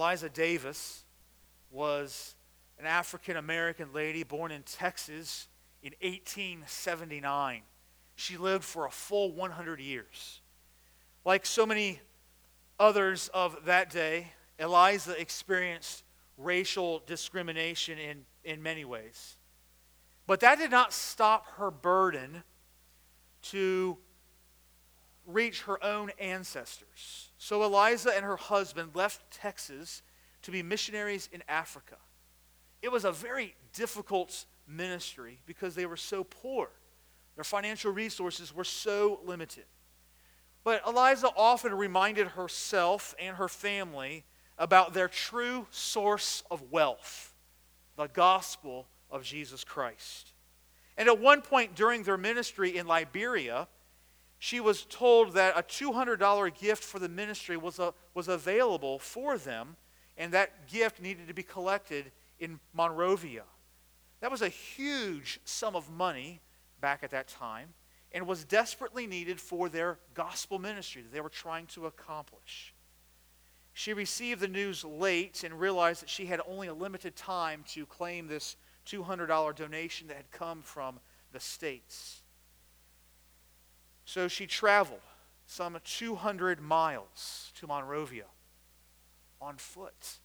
Eliza Davis was an African American lady born in Texas in 1879. She lived for a full 100 years. Like so many others of that day, Eliza experienced racial discrimination in, in many ways. But that did not stop her burden to reach her own ancestors. So Eliza and her husband left Texas to be missionaries in Africa. It was a very difficult ministry because they were so poor. Their financial resources were so limited. But Eliza often reminded herself and her family about their true source of wealth the gospel of Jesus Christ. And at one point during their ministry in Liberia, she was told that a $200 gift for the ministry was, a, was available for them, and that gift needed to be collected in Monrovia. That was a huge sum of money back at that time and was desperately needed for their gospel ministry that they were trying to accomplish. She received the news late and realized that she had only a limited time to claim this $200 donation that had come from the States. So she traveled some 200 miles to Monrovia on foot.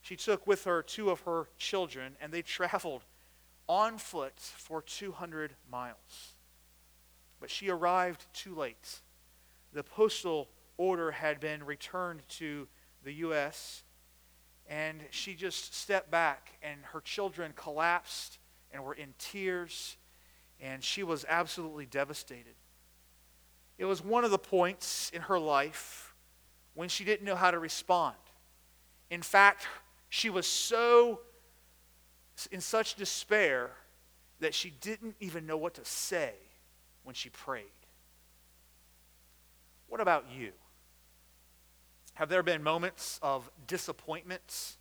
She took with her two of her children, and they traveled on foot for 200 miles. But she arrived too late. The postal order had been returned to the U.S., and she just stepped back, and her children collapsed and were in tears, and she was absolutely devastated. It was one of the points in her life when she didn't know how to respond. In fact, she was so in such despair that she didn't even know what to say when she prayed. What about you? Have there been moments of disappointment,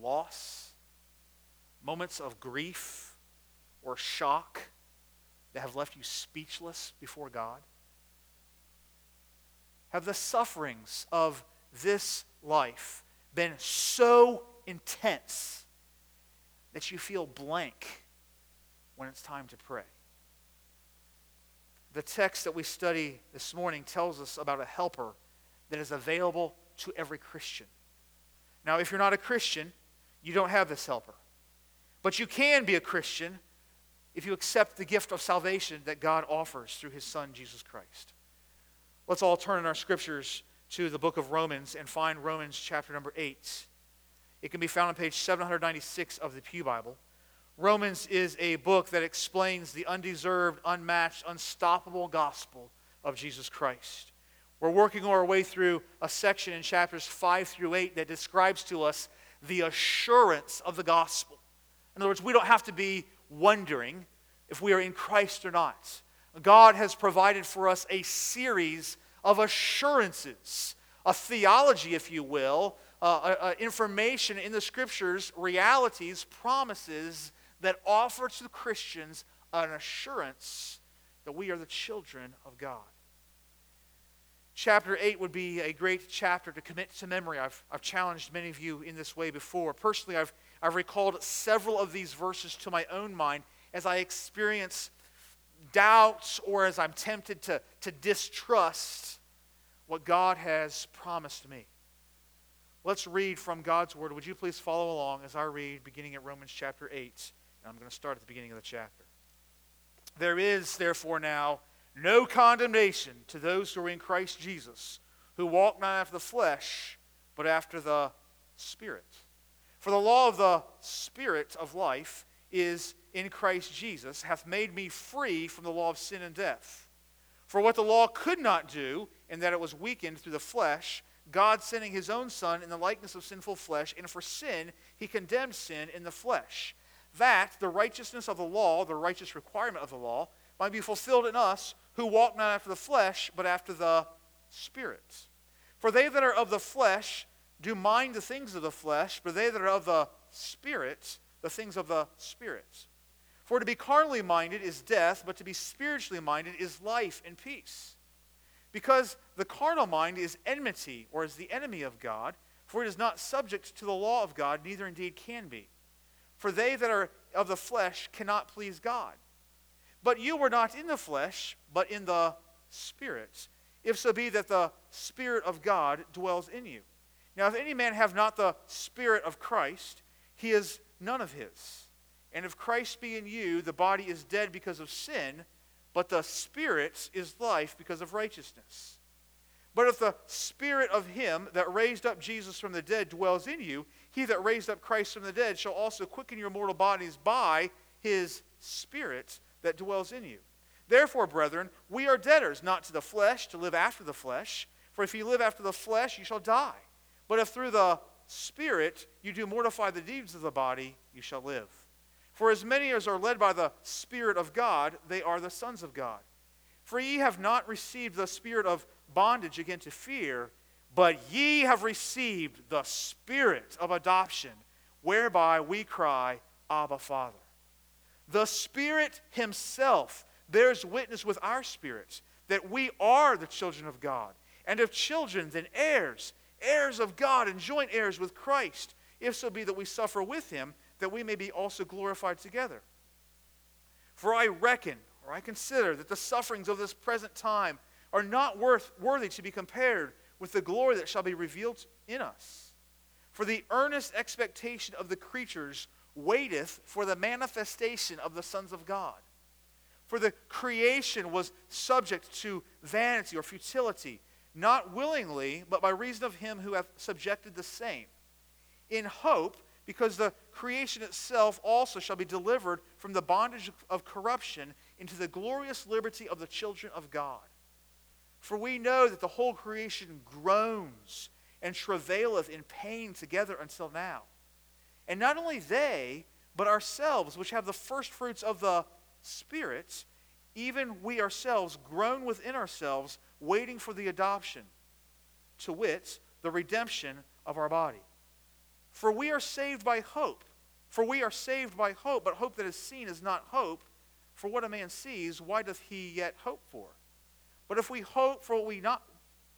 loss, moments of grief or shock that have left you speechless before God? Have the sufferings of this life been so intense that you feel blank when it's time to pray? The text that we study this morning tells us about a helper that is available to every Christian. Now, if you're not a Christian, you don't have this helper. But you can be a Christian if you accept the gift of salvation that God offers through his Son, Jesus Christ. Let's all turn in our scriptures to the book of Romans and find Romans chapter number 8. It can be found on page 796 of the Pew Bible. Romans is a book that explains the undeserved, unmatched, unstoppable gospel of Jesus Christ. We're working our way through a section in chapters 5 through 8 that describes to us the assurance of the gospel. In other words, we don't have to be wondering if we are in Christ or not. God has provided for us a series of assurances, a theology, if you will, uh, uh, information in the scriptures, realities, promises that offer to Christians an assurance that we are the children of God. Chapter 8 would be a great chapter to commit to memory. I've, I've challenged many of you in this way before. Personally, I've, I've recalled several of these verses to my own mind as I experience doubts or as I'm tempted to, to distrust what God has promised me. Let's read from God's Word. Would you please follow along as I read, beginning at Romans chapter 8? And I'm going to start at the beginning of the chapter. There is, therefore, now no condemnation to those who are in Christ Jesus, who walk not after the flesh, but after the Spirit. For the law of the Spirit of life is in Christ Jesus hath made me free from the law of sin and death. For what the law could not do, in that it was weakened through the flesh, God sending his own Son in the likeness of sinful flesh, and for sin, he condemned sin in the flesh, that the righteousness of the law, the righteous requirement of the law, might be fulfilled in us who walk not after the flesh, but after the Spirit. For they that are of the flesh do mind the things of the flesh, but they that are of the Spirit, the things of the Spirit. For to be carnally minded is death, but to be spiritually minded is life and peace. Because the carnal mind is enmity, or is the enemy of God, For it is not subject to the law of God, neither indeed can be. For they that are of the flesh cannot please God. But you were not in the flesh, but in the Spirit, if so be that the Spirit of God dwells in you. Now, if any man have not the Spirit of Christ, he is none of his. And if Christ be in you, the body is dead because of sin, but the Spirit is life because of righteousness. But if the Spirit of him that raised up Jesus from the dead dwells in you, he that raised up Christ from the dead shall also quicken your mortal bodies by his Spirit that dwells in you. Therefore, brethren, we are debtors, not to the flesh, to live after the flesh. For if you live after the flesh, you shall die. But if through the Spirit you do mortify the deeds of the body, you shall live. For as many as are led by the Spirit of God, they are the sons of God. For ye have not received the spirit of bondage again to fear, but ye have received the spirit of adoption, whereby we cry, Abba, Father. The Spirit Himself bears witness with our spirits that we are the children of God, and of children, then heirs, heirs of God, and joint heirs with Christ, if so be that we suffer with Him, that we may be also glorified together. For I reckon, or I consider, that the sufferings of this present time are not worth, worthy to be compared with the glory that shall be revealed in us. For the earnest expectation of the creatures waiteth for the manifestation of the sons of God. For the creation was subject to vanity or futility, not willingly, but by reason of him who hath subjected the same, in hope, because the creation itself also shall be delivered from the bondage of corruption into the glorious liberty of the children of God. For we know that the whole creation groans and travaileth in pain together until now. And not only they, but ourselves, which have the first fruits of the Spirit, even we ourselves groan within ourselves, waiting for the adoption, to wit, the redemption of our body. For we are saved by hope. For we are saved by hope, but hope that is seen is not hope. For what a man sees, why doth he yet hope for? But if we hope for what we not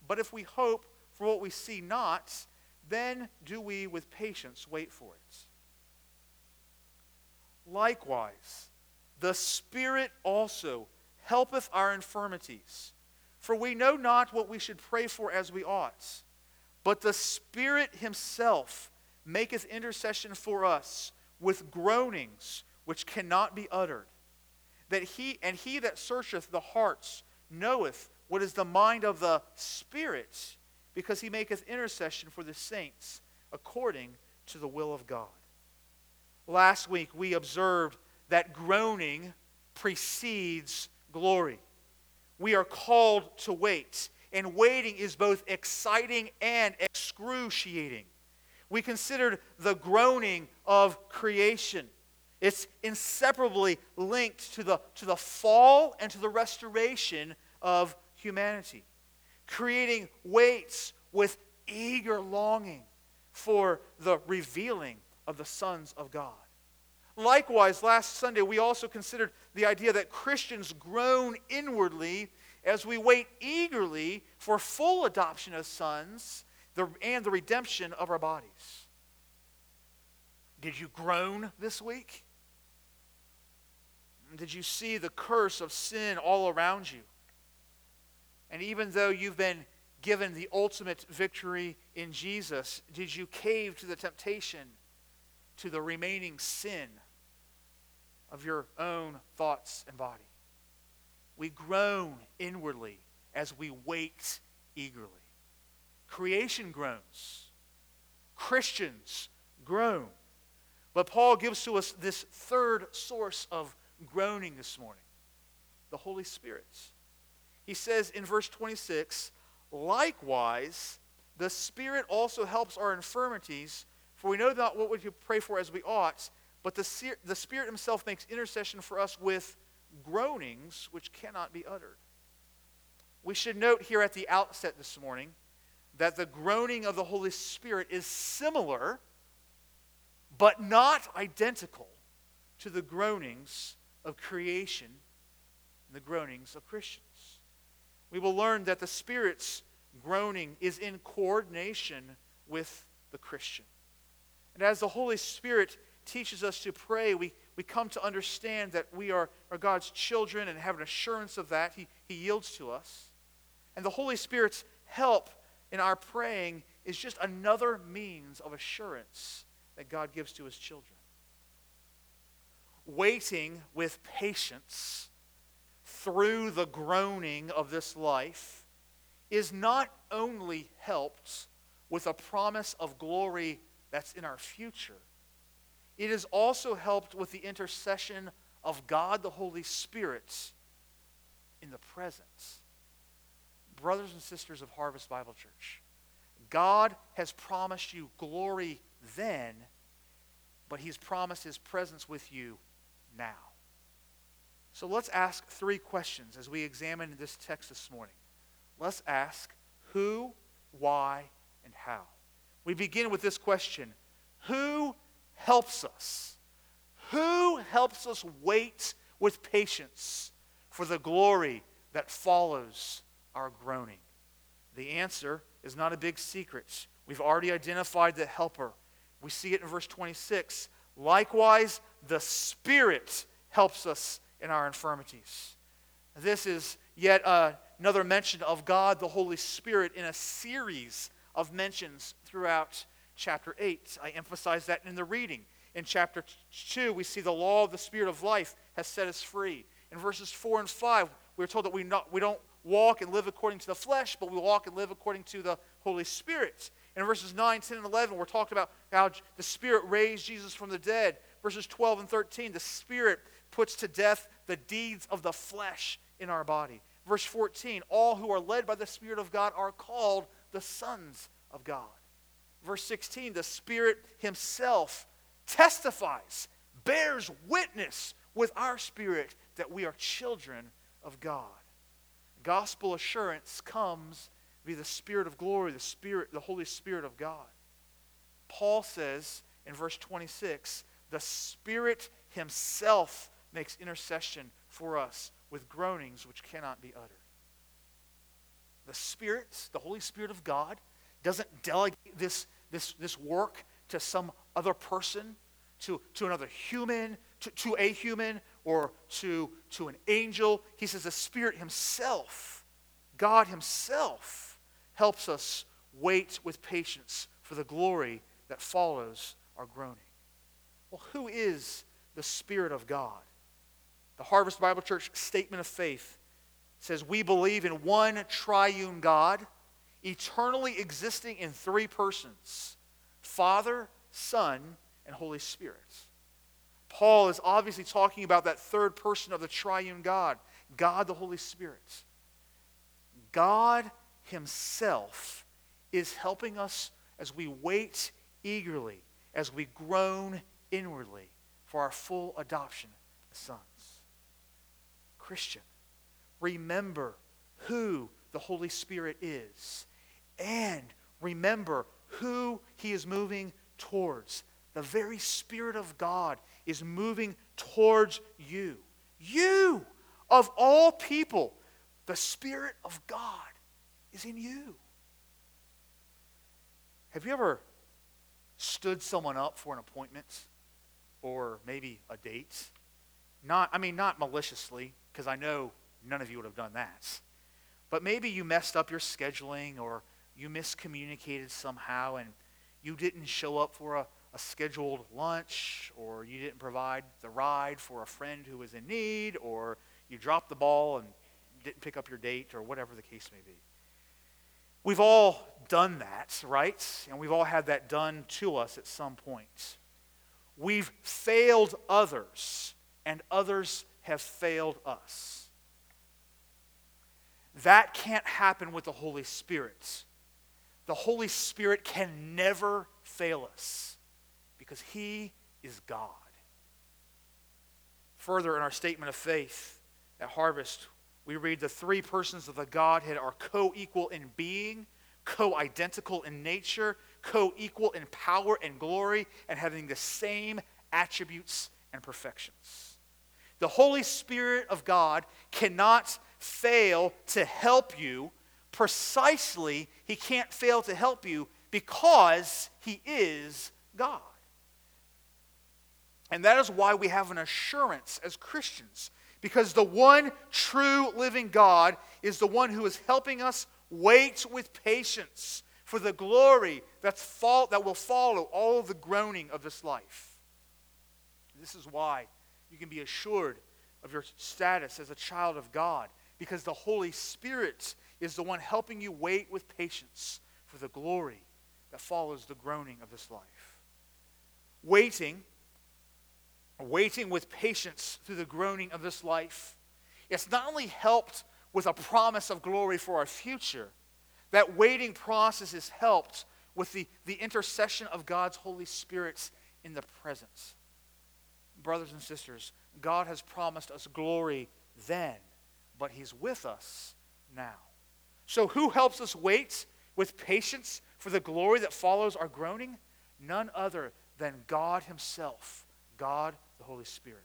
but if we hope for what we see not, then do we with patience wait for it. Likewise, the Spirit also helpeth our infirmities. For we know not what we should pray for as we ought. But the Spirit Himself maketh intercession for us with groanings which cannot be uttered. That he and he that searcheth the hearts knoweth what is the mind of the Spirit, because he maketh intercession for the saints according to the will of God. Last week we observed that groaning precedes glory. We are called to wait, and waiting is both exciting and excruciating. We considered the groaning of creation. It's inseparably linked to the, to the fall and to the restoration of humanity, creating waits with eager longing for the revealing of the sons of God. Likewise, last Sunday, we also considered the idea that Christians groan inwardly as we wait eagerly for full adoption as sons and the redemption of our bodies. Did you groan this week? Did you see the curse of sin all around you? And even though you've been given the ultimate victory in Jesus, did you cave to the temptation, to the remaining sin of your own thoughts and body? We groan inwardly as we wait eagerly. Creation groans, Christians groan. But Paul gives to us this third source of groaning this morning the Holy Spirit. He says in verse 26 Likewise, the Spirit also helps our infirmities, for we know not what we pray for as we ought, but the, the Spirit Himself makes intercession for us with groanings which cannot be uttered. We should note here at the outset this morning that the groaning of the Holy Spirit is similar, but not identical to the groanings of creation and the groanings of Christians. We will learn that the Spirit's groaning is in coordination with the Christian. And as the Holy Spirit teaches us to pray, we, we come to understand that we are, are God's children and have an assurance of that. He, he yields to us. And the Holy Spirit's help in our praying is just another means of assurance that God gives to his children. Waiting with patience through the groaning of this life is not only helped with a promise of glory that's in our future, it is also helped with the intercession of God the Holy Spirit in the present. Brothers and sisters of Harvest Bible Church, God has promised you glory then, but He's promised His presence with you now. So let's ask three questions as we examine this text this morning. Let's ask who, why, and how. We begin with this question Who helps us? Who helps us wait with patience for the glory that follows our groaning? The answer is not a big secret. We've already identified the helper. We see it in verse 26. Likewise, the Spirit helps us in our infirmities. This is yet uh, another mention of God, the Holy Spirit, in a series of mentions throughout chapter 8. I emphasize that in the reading. In chapter 2, we see the law of the Spirit of life has set us free. In verses 4 and 5, we're told that we, not, we don't walk and live according to the flesh, but we walk and live according to the Holy Spirit. In verses 9, 10, and 11, we're talking about how the Spirit raised Jesus from the dead. Verses 12 and 13, the Spirit puts to death the deeds of the flesh in our body. Verse 14, all who are led by the Spirit of God are called the sons of God. Verse 16, the Spirit Himself testifies, bears witness with our spirit that we are children of God gospel assurance comes via the Spirit of glory, the Spirit, the Holy Spirit of God. Paul says in verse 26, the Spirit Himself makes intercession for us with groanings which cannot be uttered. The Spirit, the Holy Spirit of God, doesn't delegate this, this, this work to some other person, to, to another human, to, to a human, or to, to an angel. He says the Spirit Himself, God Himself, helps us wait with patience for the glory that follows our groaning. Well, who is the Spirit of God? The Harvest Bible Church statement of faith says, We believe in one triune God, eternally existing in three persons Father, Son, and Holy Spirit. Paul is obviously talking about that third person of the triune God, God the Holy Spirit. God Himself is helping us as we wait eagerly, as we groan inwardly for our full adoption as sons. Christian, remember who the Holy Spirit is and remember who He is moving towards the very Spirit of God is moving towards you. You, of all people, the Spirit of God is in you. Have you ever stood someone up for an appointment or maybe a date? Not, I mean, not maliciously, because I know none of you would have done that. But maybe you messed up your scheduling or you miscommunicated somehow and you didn't show up for a, a scheduled lunch, or you didn't provide the ride for a friend who was in need, or you dropped the ball and didn't pick up your date, or whatever the case may be. We've all done that, right? And we've all had that done to us at some point. We've failed others, and others have failed us. That can't happen with the Holy Spirit. The Holy Spirit can never fail us because he is God. Further, in our statement of faith at Harvest, we read the three persons of the Godhead are co equal in being, co identical in nature, co equal in power and glory, and having the same attributes and perfections. The Holy Spirit of God cannot fail to help you. Precisely, He can't fail to help you because he is God. And that is why we have an assurance as Christians, because the one true living God is the one who is helping us wait with patience for the glory that's that will follow all the groaning of this life. This is why you can be assured of your status as a child of God, because the Holy Spirit is the one helping you wait with patience for the glory that follows the groaning of this life. Waiting, waiting with patience through the groaning of this life, it's not only helped with a promise of glory for our future, that waiting process is helped with the, the intercession of God's Holy Spirit in the presence. Brothers and sisters, God has promised us glory then, but He's with us now. So, who helps us wait with patience for the glory that follows our groaning? None other than God Himself, God the Holy Spirit.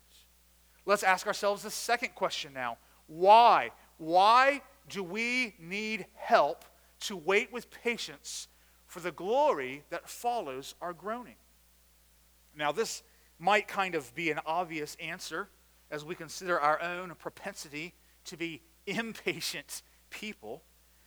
Let's ask ourselves the second question now. Why? Why do we need help to wait with patience for the glory that follows our groaning? Now, this might kind of be an obvious answer as we consider our own propensity to be impatient people.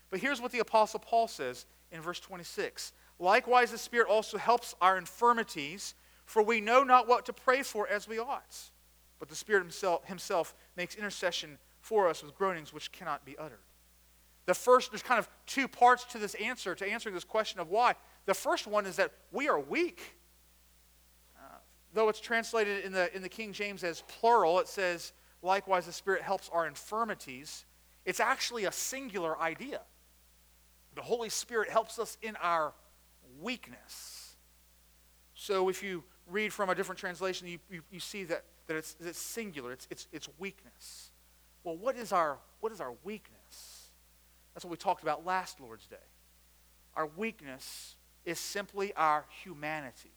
But here's what the Apostle Paul says in verse 26 Likewise, the Spirit also helps our infirmities, for we know not what to pray for as we ought. But the Spirit himself, himself makes intercession for us with groanings which cannot be uttered. The first, there's kind of two parts to this answer, to answering this question of why. The first one is that we are weak. Uh, though it's translated in the, in the King James as plural, it says, likewise, the Spirit helps our infirmities. It's actually a singular idea. The Holy Spirit helps us in our weakness. So if you read from a different translation, you, you, you see that, that it's, it's singular, it's, it's, it's weakness. Well, what is, our, what is our weakness? That's what we talked about last Lord's Day. Our weakness is simply our humanity.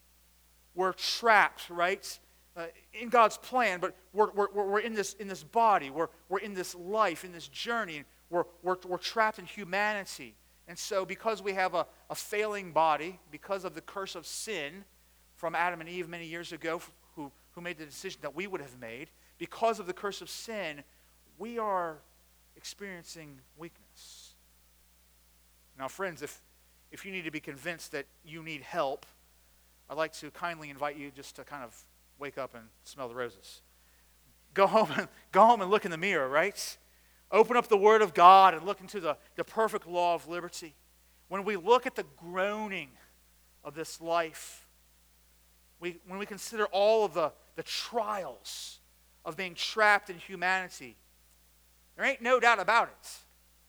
We're trapped, right, uh, in God's plan, but we're, we're, we're in, this, in this body, we're, we're in this life, in this journey, we're, we're, we're trapped in humanity. And so, because we have a, a failing body, because of the curse of sin from Adam and Eve many years ago, who, who made the decision that we would have made, because of the curse of sin, we are experiencing weakness. Now, friends, if, if you need to be convinced that you need help, I'd like to kindly invite you just to kind of wake up and smell the roses. Go home and, go home and look in the mirror, right? Open up the Word of God and look into the, the perfect law of liberty. When we look at the groaning of this life, we, when we consider all of the, the trials of being trapped in humanity, there ain't no doubt about it.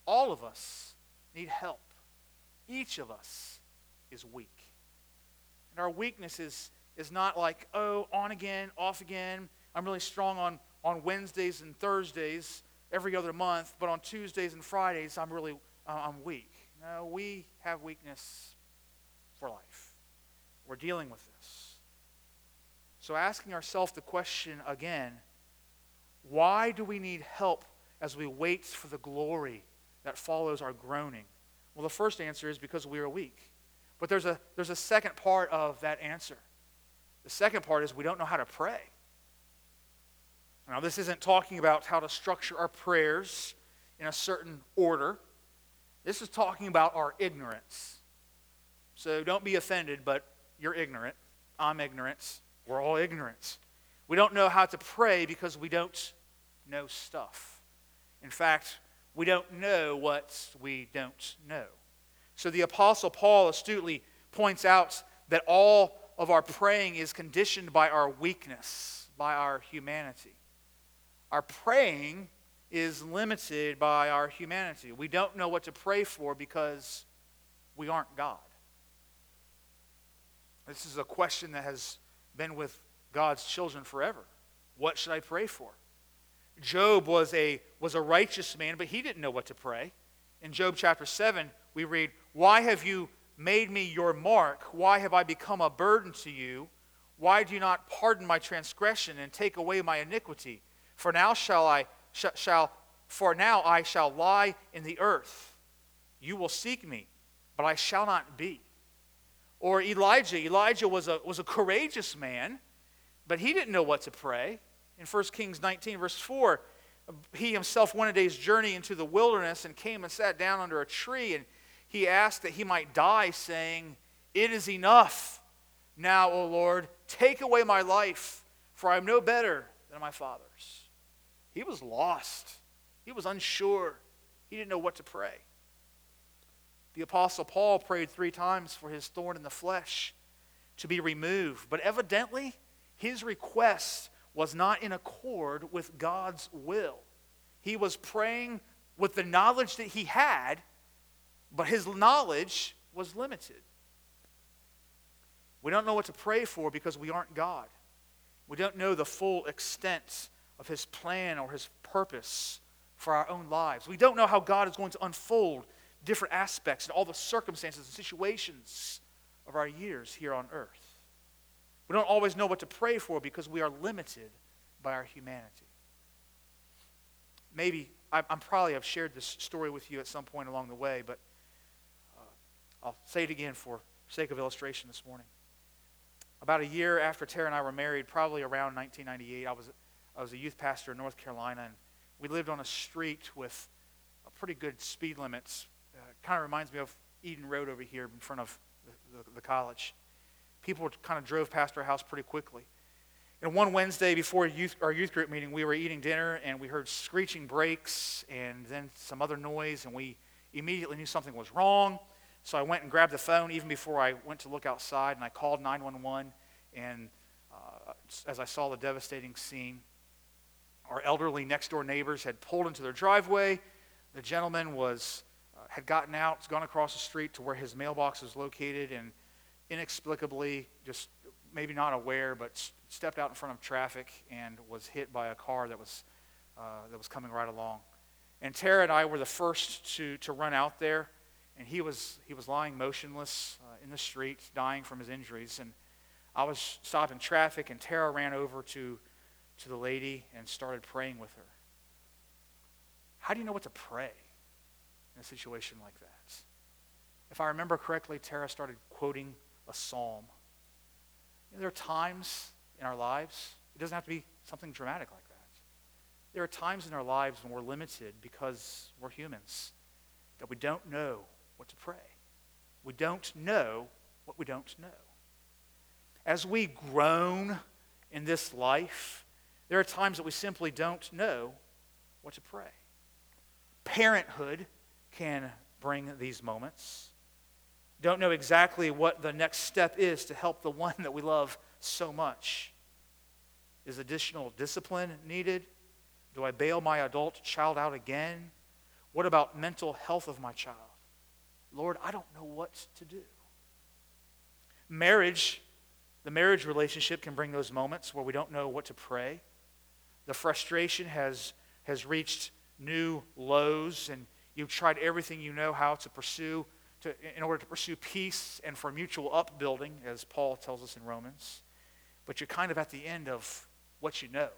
All of us need help. Each of us is weak. And our weakness is, is not like, oh, on again, off again. I'm really strong on, on Wednesdays and Thursdays every other month, but on Tuesdays and Fridays, I'm really uh, I'm weak. No, we have weakness for life. We're dealing with this. So asking ourselves the question again, why do we need help as we wait for the glory that follows our groaning? Well, the first answer is because we are weak. But there's a, there's a second part of that answer. The second part is we don't know how to pray. Now, this isn't talking about how to structure our prayers in a certain order. This is talking about our ignorance. So don't be offended, but you're ignorant. I'm ignorant. We're all ignorant. We don't know how to pray because we don't know stuff. In fact, we don't know what we don't know. So the Apostle Paul astutely points out that all of our praying is conditioned by our weakness, by our humanity. Our praying is limited by our humanity. We don't know what to pray for because we aren't God. This is a question that has been with God's children forever. What should I pray for? Job was a, was a righteous man, but he didn't know what to pray. In Job chapter 7, we read, Why have you made me your mark? Why have I become a burden to you? Why do you not pardon my transgression and take away my iniquity? For now shall I sh- shall for now I shall lie in the earth. You will seek me, but I shall not be. Or Elijah. Elijah was a, was a courageous man, but he didn't know what to pray. In 1 Kings 19, verse 4, he himself went a day's journey into the wilderness and came and sat down under a tree, and he asked that he might die, saying, It is enough. Now, O Lord, take away my life, for I am no better than my fathers. He was lost. He was unsure. He didn't know what to pray. The Apostle Paul prayed three times for his thorn in the flesh to be removed, but evidently his request was not in accord with God's will. He was praying with the knowledge that he had, but his knowledge was limited. We don't know what to pray for because we aren't God. We don't know the full extent of his plan or his purpose for our own lives. We don't know how God is going to unfold different aspects and all the circumstances and situations of our years here on earth. We don't always know what to pray for because we are limited by our humanity. Maybe, I, am probably I've shared this story with you at some point along the way, but uh, I'll say it again for sake of illustration this morning. About a year after Tara and I were married, probably around 1998, I was, I was a youth pastor in North Carolina, and we lived on a street with a pretty good speed limits. Kind of reminds me of Eden Road over here in front of the, the, the college people kind of drove past our house pretty quickly. And one Wednesday before youth, our youth group meeting, we were eating dinner and we heard screeching brakes and then some other noise, and we immediately knew something was wrong. So I went and grabbed the phone even before I went to look outside, and I called 911. And uh, as I saw the devastating scene, our elderly next door neighbors had pulled into their driveway. The gentleman was, had gotten out, gone across the street to where his mailbox was located, and inexplicably, just maybe not aware, but stepped out in front of traffic and was hit by a car that was, uh, that was coming right along. And Tara and I were the first to, to run out there, and he was, he was lying motionless uh, in the street, dying from his injuries. And I was stopping traffic, and Tara ran over to, to the lady and started praying with her. How do you know what to pray in a situation like that? If I remember correctly, Tara started quoting a psalm. You know, there are times in our lives, it doesn't have to be something dramatic like that. There are times in our lives when we're limited because we're humans, that we don't know what to pray. We don't know what we don't know. As we groan in this life, there are times that we simply don't know what to pray. Parenthood can bring these moments don't know exactly what the next step is to help the one that we love so much. Is additional discipline needed? Do I bail my adult child out again? What about mental health of my child? Lord, I don't know what to do. Marriage, the marriage relationship can bring those moments where we don't know what to pray. The frustration has, has reached new lows, and you've tried everything you know how to pursue to, in order to pursue peace and for mutual upbuilding, as Paul tells us in Romans. But you're kind of at the end of what you know.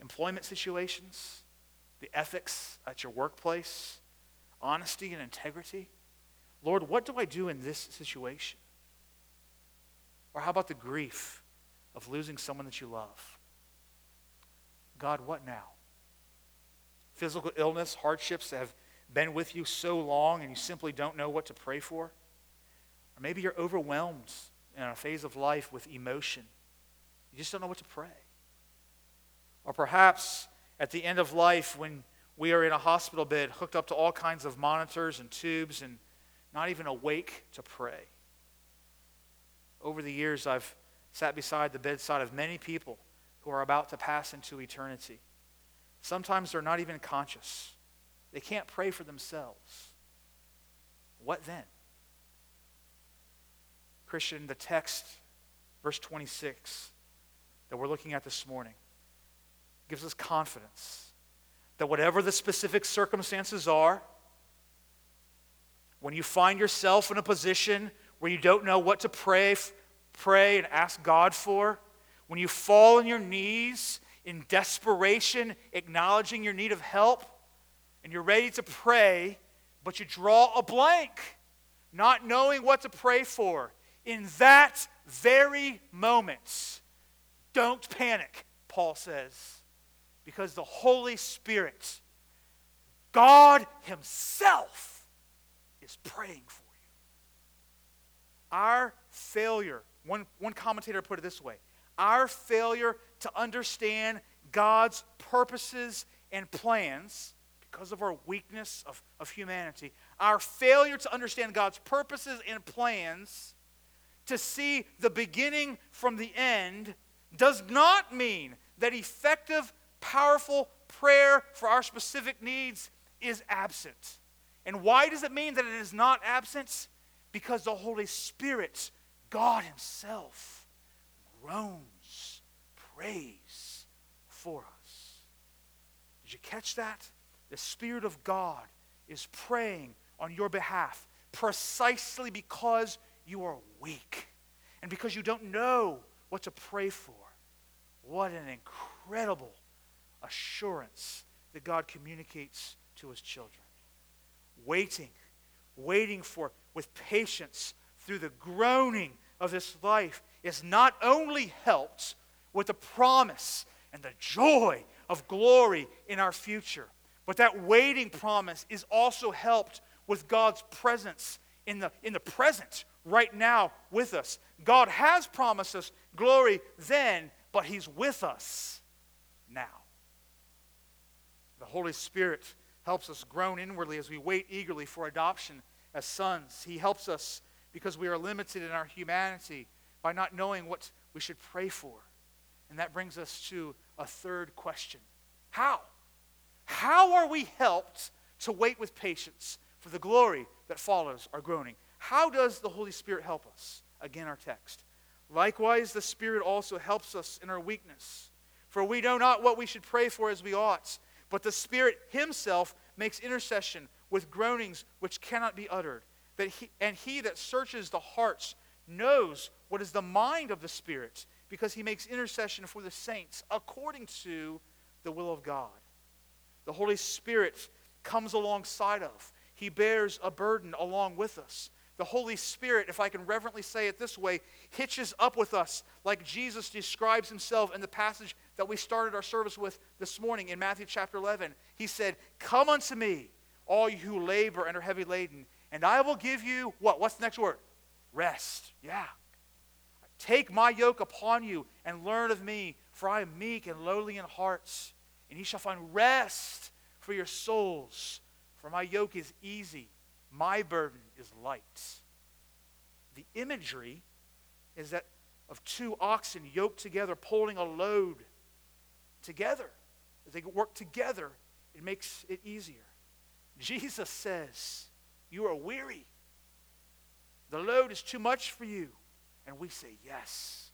Employment situations, the ethics at your workplace, honesty and integrity. Lord, what do I do in this situation? Or how about the grief of losing someone that you love? God, what now? Physical illness, hardships that have been with you so long and you simply don't know what to pray for? Or maybe you're overwhelmed in a phase of life with emotion. You just don't know what to pray. Or perhaps at the end of life, when we are in a hospital bed hooked up to all kinds of monitors and tubes and not even awake to pray. Over the years, I've sat beside the bedside of many people who are about to pass into eternity. Sometimes they're not even conscious. They can't pray for themselves. What then? Christian, the text, verse 26, that we're looking at this morning, gives us confidence that whatever the specific circumstances are, when you find yourself in a position where you don't know what to pray, pray and ask God for, when you fall on your knees in desperation, acknowledging your need of help, and you're ready to pray, but you draw a blank. not knowing what to pray for, in that very moment, don't panic, Paul says, because the Holy Spirit, God Himself, is praying for you. Our failure, one, one commentator put it this way our failure to understand God's purposes and plans because of our weakness of, of humanity, our failure to understand God's purposes and plans, to see the beginning from the end, does not mean that effective, powerful prayer for our specific needs is absent. And why does it mean that it is not absent? Because the Holy Spirit, God Himself, groans, prays for us. Did you catch that? the Spirit of God is praying on your behalf precisely because you are weak and because you don't know what to pray for. What an incredible assurance that God communicates to his children. Waiting, waiting for, with patience through the groaning of this life is not only helped with the promise and the joy of glory in our future, but that waiting promise is also helped with God's presence in the, in the present, right now, with us. God has promised us glory then, but He's with us now. The Holy Spirit helps us groan inwardly as we wait eagerly for adoption as sons. He helps us because we are limited in our humanity by not knowing what we should pray for. And that brings us to a third question How? How are we helped to wait with patience for the glory that follows our groaning? How does the Holy Spirit help us? Again, our text. Likewise, the Spirit also helps us in our weakness. For we know not what we should pray for as we ought, but the Spirit Himself makes intercession with groanings which cannot be uttered. That he, and He that searches the hearts knows what is the mind of the Spirit, because He makes intercession for the saints according to the will of God the Holy Spirit comes alongside of. He bears a burden along with us. The Holy Spirit, if I can reverently say it this way, hitches up with us like Jesus describes himself in the passage that we started our service with this morning in Matthew chapter 11. He said, Come unto me, all you who labor and are heavy laden, and I will give you what? What's the next word? Rest. Yeah. Take my yoke upon you and learn of me, for I am meek and lowly in hearts and ye shall find rest for your souls. For my yoke is easy, my burden is light. The imagery is that of two oxen yoked together, pulling a load together. As they work together, it makes it easier. Jesus says, You are weary. The load is too much for you. And we say, Yes,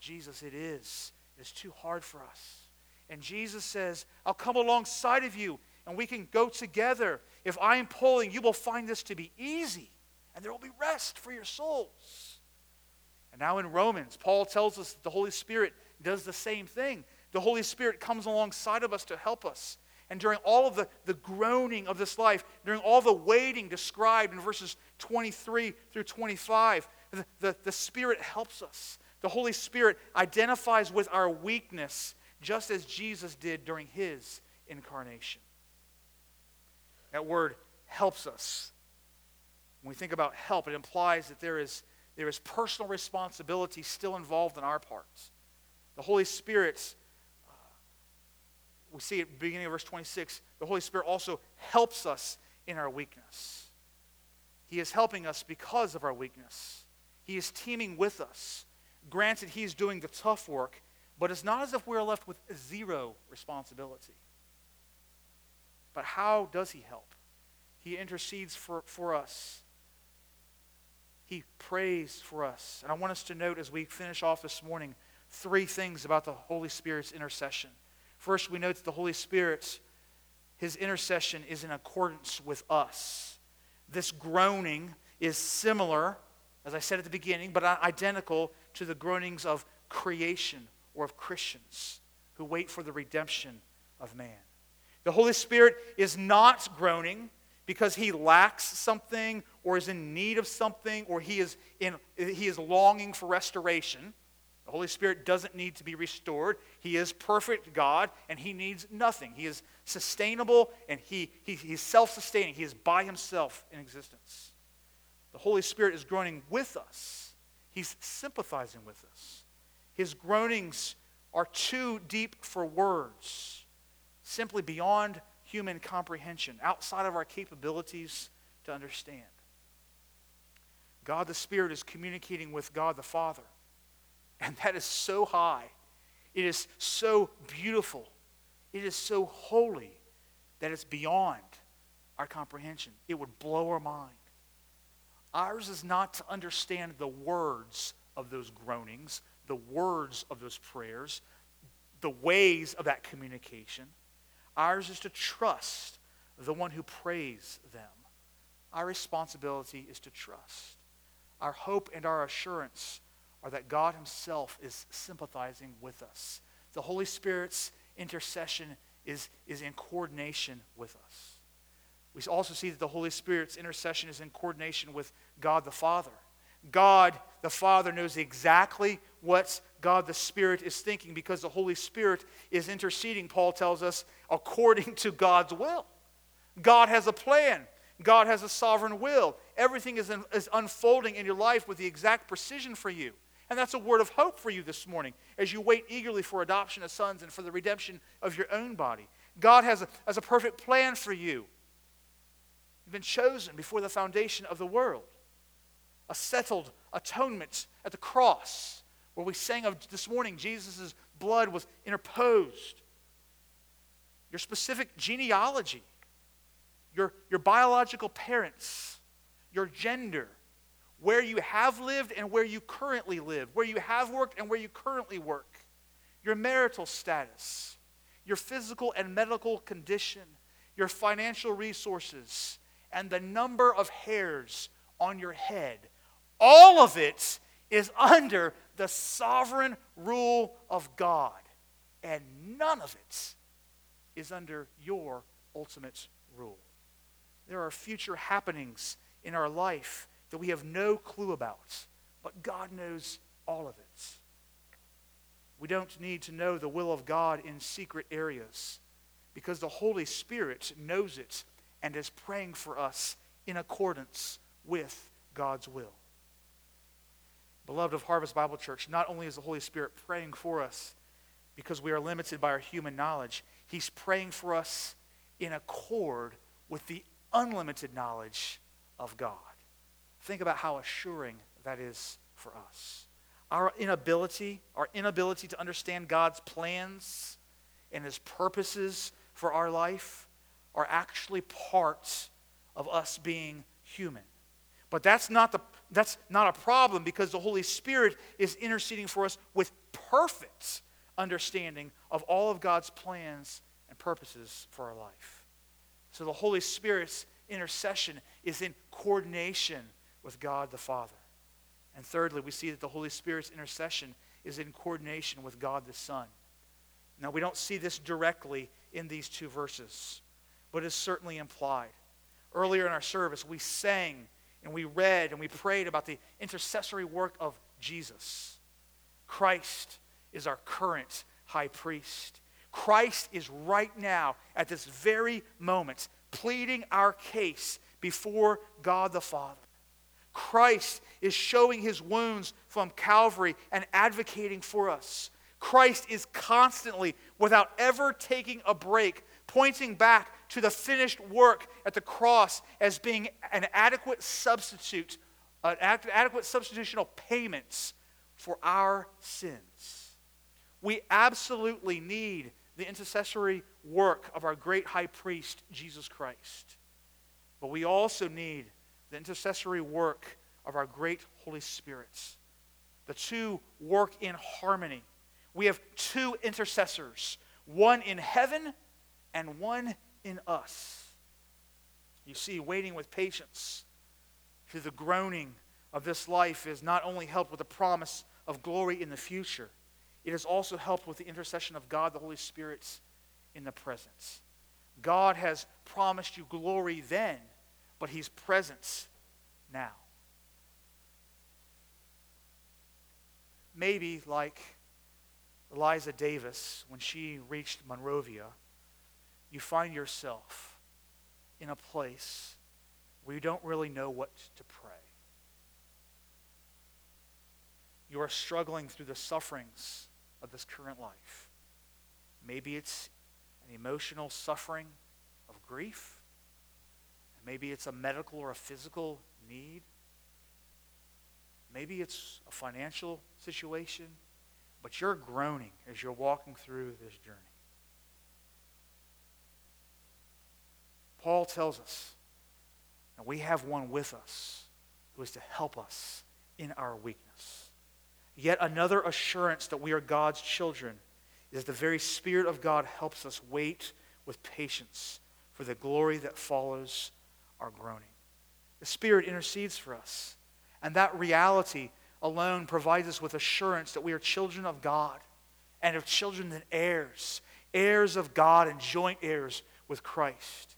Jesus, it is. It is too hard for us. And Jesus says, I'll come alongside of you and we can go together. If I am pulling, you will find this to be easy and there will be rest for your souls. And now in Romans, Paul tells us that the Holy Spirit does the same thing. The Holy Spirit comes alongside of us to help us. And during all of the, the groaning of this life, during all the waiting described in verses 23 through 25, the, the, Spirit helps us. The Holy Spirit identifies with our weakness just as Jesus did during his incarnation. That word helps us. When we think about help, it implies that there is, there is personal responsibility still involved in our parts. The Holy Spirit, uh, we see at the beginning of verse 26, the Holy Spirit also helps us in our weakness. He is helping us because of our weakness. He is teaming with us. Granted, He is doing the tough work, but it's not as if we're left with zero responsibility. But how does he help? He intercedes for, for us. He prays for us. And I want us to note as we finish off this morning three things about the Holy Spirit's intercession. First, we note that the Holy Spirit's his intercession is in accordance with us. This groaning is similar, as I said at the beginning, but identical to the groanings of creation or of Christians who wait for the redemption of man. The Holy Spirit is not groaning because he lacks something or is in need of something or he is, in, he is longing for restoration, the Holy Spirit doesn't need to be restored. He is perfect God and he needs nothing. He is sustainable and he, he, he's self sustaining. He is by himself in existence. The Holy Spirit is groaning with us, he's sympathizing with us. His groanings are too deep for words, simply beyond human comprehension, outside of our capabilities to understand. God the Spirit is communicating with God the Father and that is so high. It is so beautiful. It is so holy that it's beyond our comprehension. It would blow our mind. Ours is not to understand the words of those groanings, the words of those prayers, the ways of that communication. Ours is to trust the one who prays them. Our responsibility is to trust. Our hope and our assurance are that God Himself is sympathizing with us. The Holy Spirit's intercession is, is in coordination with us. We also see that the Holy Spirit's intercession is in coordination with God the Father. God the Father knows exactly what God the Spirit is thinking because the Holy Spirit is interceding, Paul tells us, according to God's will. God has a plan. God has a sovereign will. Everything is, in, is unfolding in your life with the exact precision for you. And that's a word of hope for you this morning as you wait eagerly for adoption as sons and for the redemption of your own body. God has a, has a perfect plan for you. You've been chosen before the foundation of the world. A settled atonement at the cross, where we sang of this morning, Jesus' blood was interposed. Your specific genealogy, your, your biological parents, your gender, where you have lived and where you currently live, where you have worked and where you currently work, your marital status, your physical and medical condition, your financial resources, and the number of hairs on your head. All of it is under the sovereign rule of God, and none of it is under your ultimate rule. There are future happenings in our life that we have no clue about, but God knows all of it. We don't need to know the will of God in secret areas because the Holy Spirit knows it and is praying for us in accordance with God's will. Beloved of Harvest Bible Church, not only is the Holy Spirit praying for us because we are limited by our human knowledge, He's praying for us in accord with the unlimited knowledge of God. Think about how assuring that is for us. Our inability, our inability to understand God's plans and his purposes for our life are actually parts of us being human. But that's not, the, that's not a problem because the Holy Spirit is interceding for us with perfect understanding of all of God's plans and purposes for our life. So the Holy Spirit's intercession is in coordination with God the Father. And thirdly, we see that the Holy Spirit's intercession is in coordination with God the Son. Now, we don't see this directly in these two verses, but it's certainly implied. Earlier in our service, we sang and we read and we prayed about the intercessory work of Jesus. Christ is our current high priest. Christ is right now, at this very moment, pleading our case before God the Father. Christ is showing his wounds from Calvary and advocating for us. Christ is constantly, without ever taking a break, pointing back to the finished work at the cross as being an adequate substitute, an adequate substitutional payments for our sins. We absolutely need the intercessory work of our great high priest, Jesus Christ. But we also need the intercessory work of our great Holy Spirit. The two work in harmony. We have two intercessors, one in heaven and one in us. You see, waiting with patience through the groaning of this life is not only helped with the promise of glory in the future, it has also helped with the intercession of God, the Holy Spirit, in the presence. God has promised you glory then but He's presence now. Maybe, like Eliza Davis, when she reached Monrovia, you find yourself in a place where you don't really know what to pray. You are struggling through the sufferings of this current life. Maybe it's an emotional suffering of grief. Maybe it's a medical or a physical need. Maybe it's a financial situation, but you're groaning as you're walking through this journey. Paul tells us that we have one with us who is to help us in our weakness. Yet another assurance that we are God's children is the very Spirit of God helps us wait with patience for the glory that follows our groaning. The Spirit intercedes for us, and that reality alone provides us with assurance that we are children of God and of children and heirs, heirs of God and joint heirs with Christ.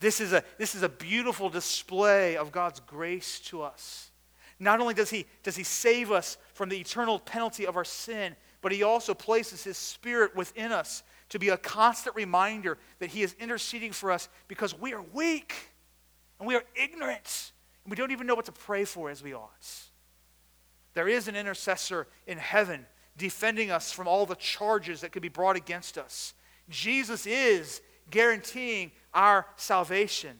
This is a, this is a beautiful display of God's grace to us. Not only does he, does he save us from the eternal penalty of our sin, but He also places His Spirit within us to be a constant reminder that He is interceding for us because we are weak and we are ignorant and we don't even know what to pray for as we ought. There is an intercessor in heaven defending us from all the charges that could be brought against us. Jesus is guaranteeing our salvation.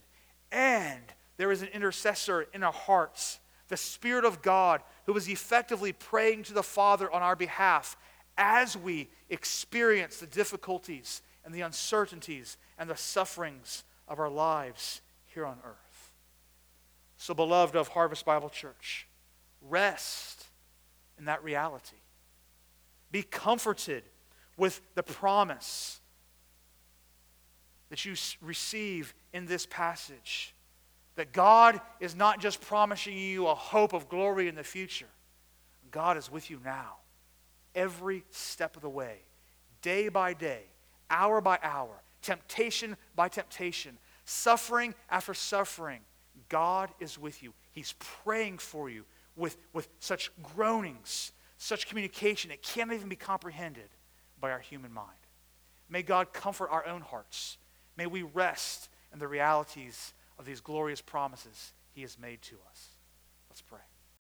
And there is an intercessor in our hearts the Spirit of God, who is effectively praying to the Father on our behalf as we experience the difficulties and the uncertainties and the sufferings of our lives here on earth. So, beloved of Harvest Bible Church, rest in that reality. Be comforted with the promise that you receive in this passage that God is not just promising you a hope of glory in the future, God is with you now, every step of the way, day by day, hour by hour, temptation by temptation, suffering after suffering. God is with you. He's praying for you with, with such groanings, such communication, it can't even be comprehended by our human mind. May God comfort our own hearts. May we rest in the realities of these glorious promises he has made to us. Let's pray.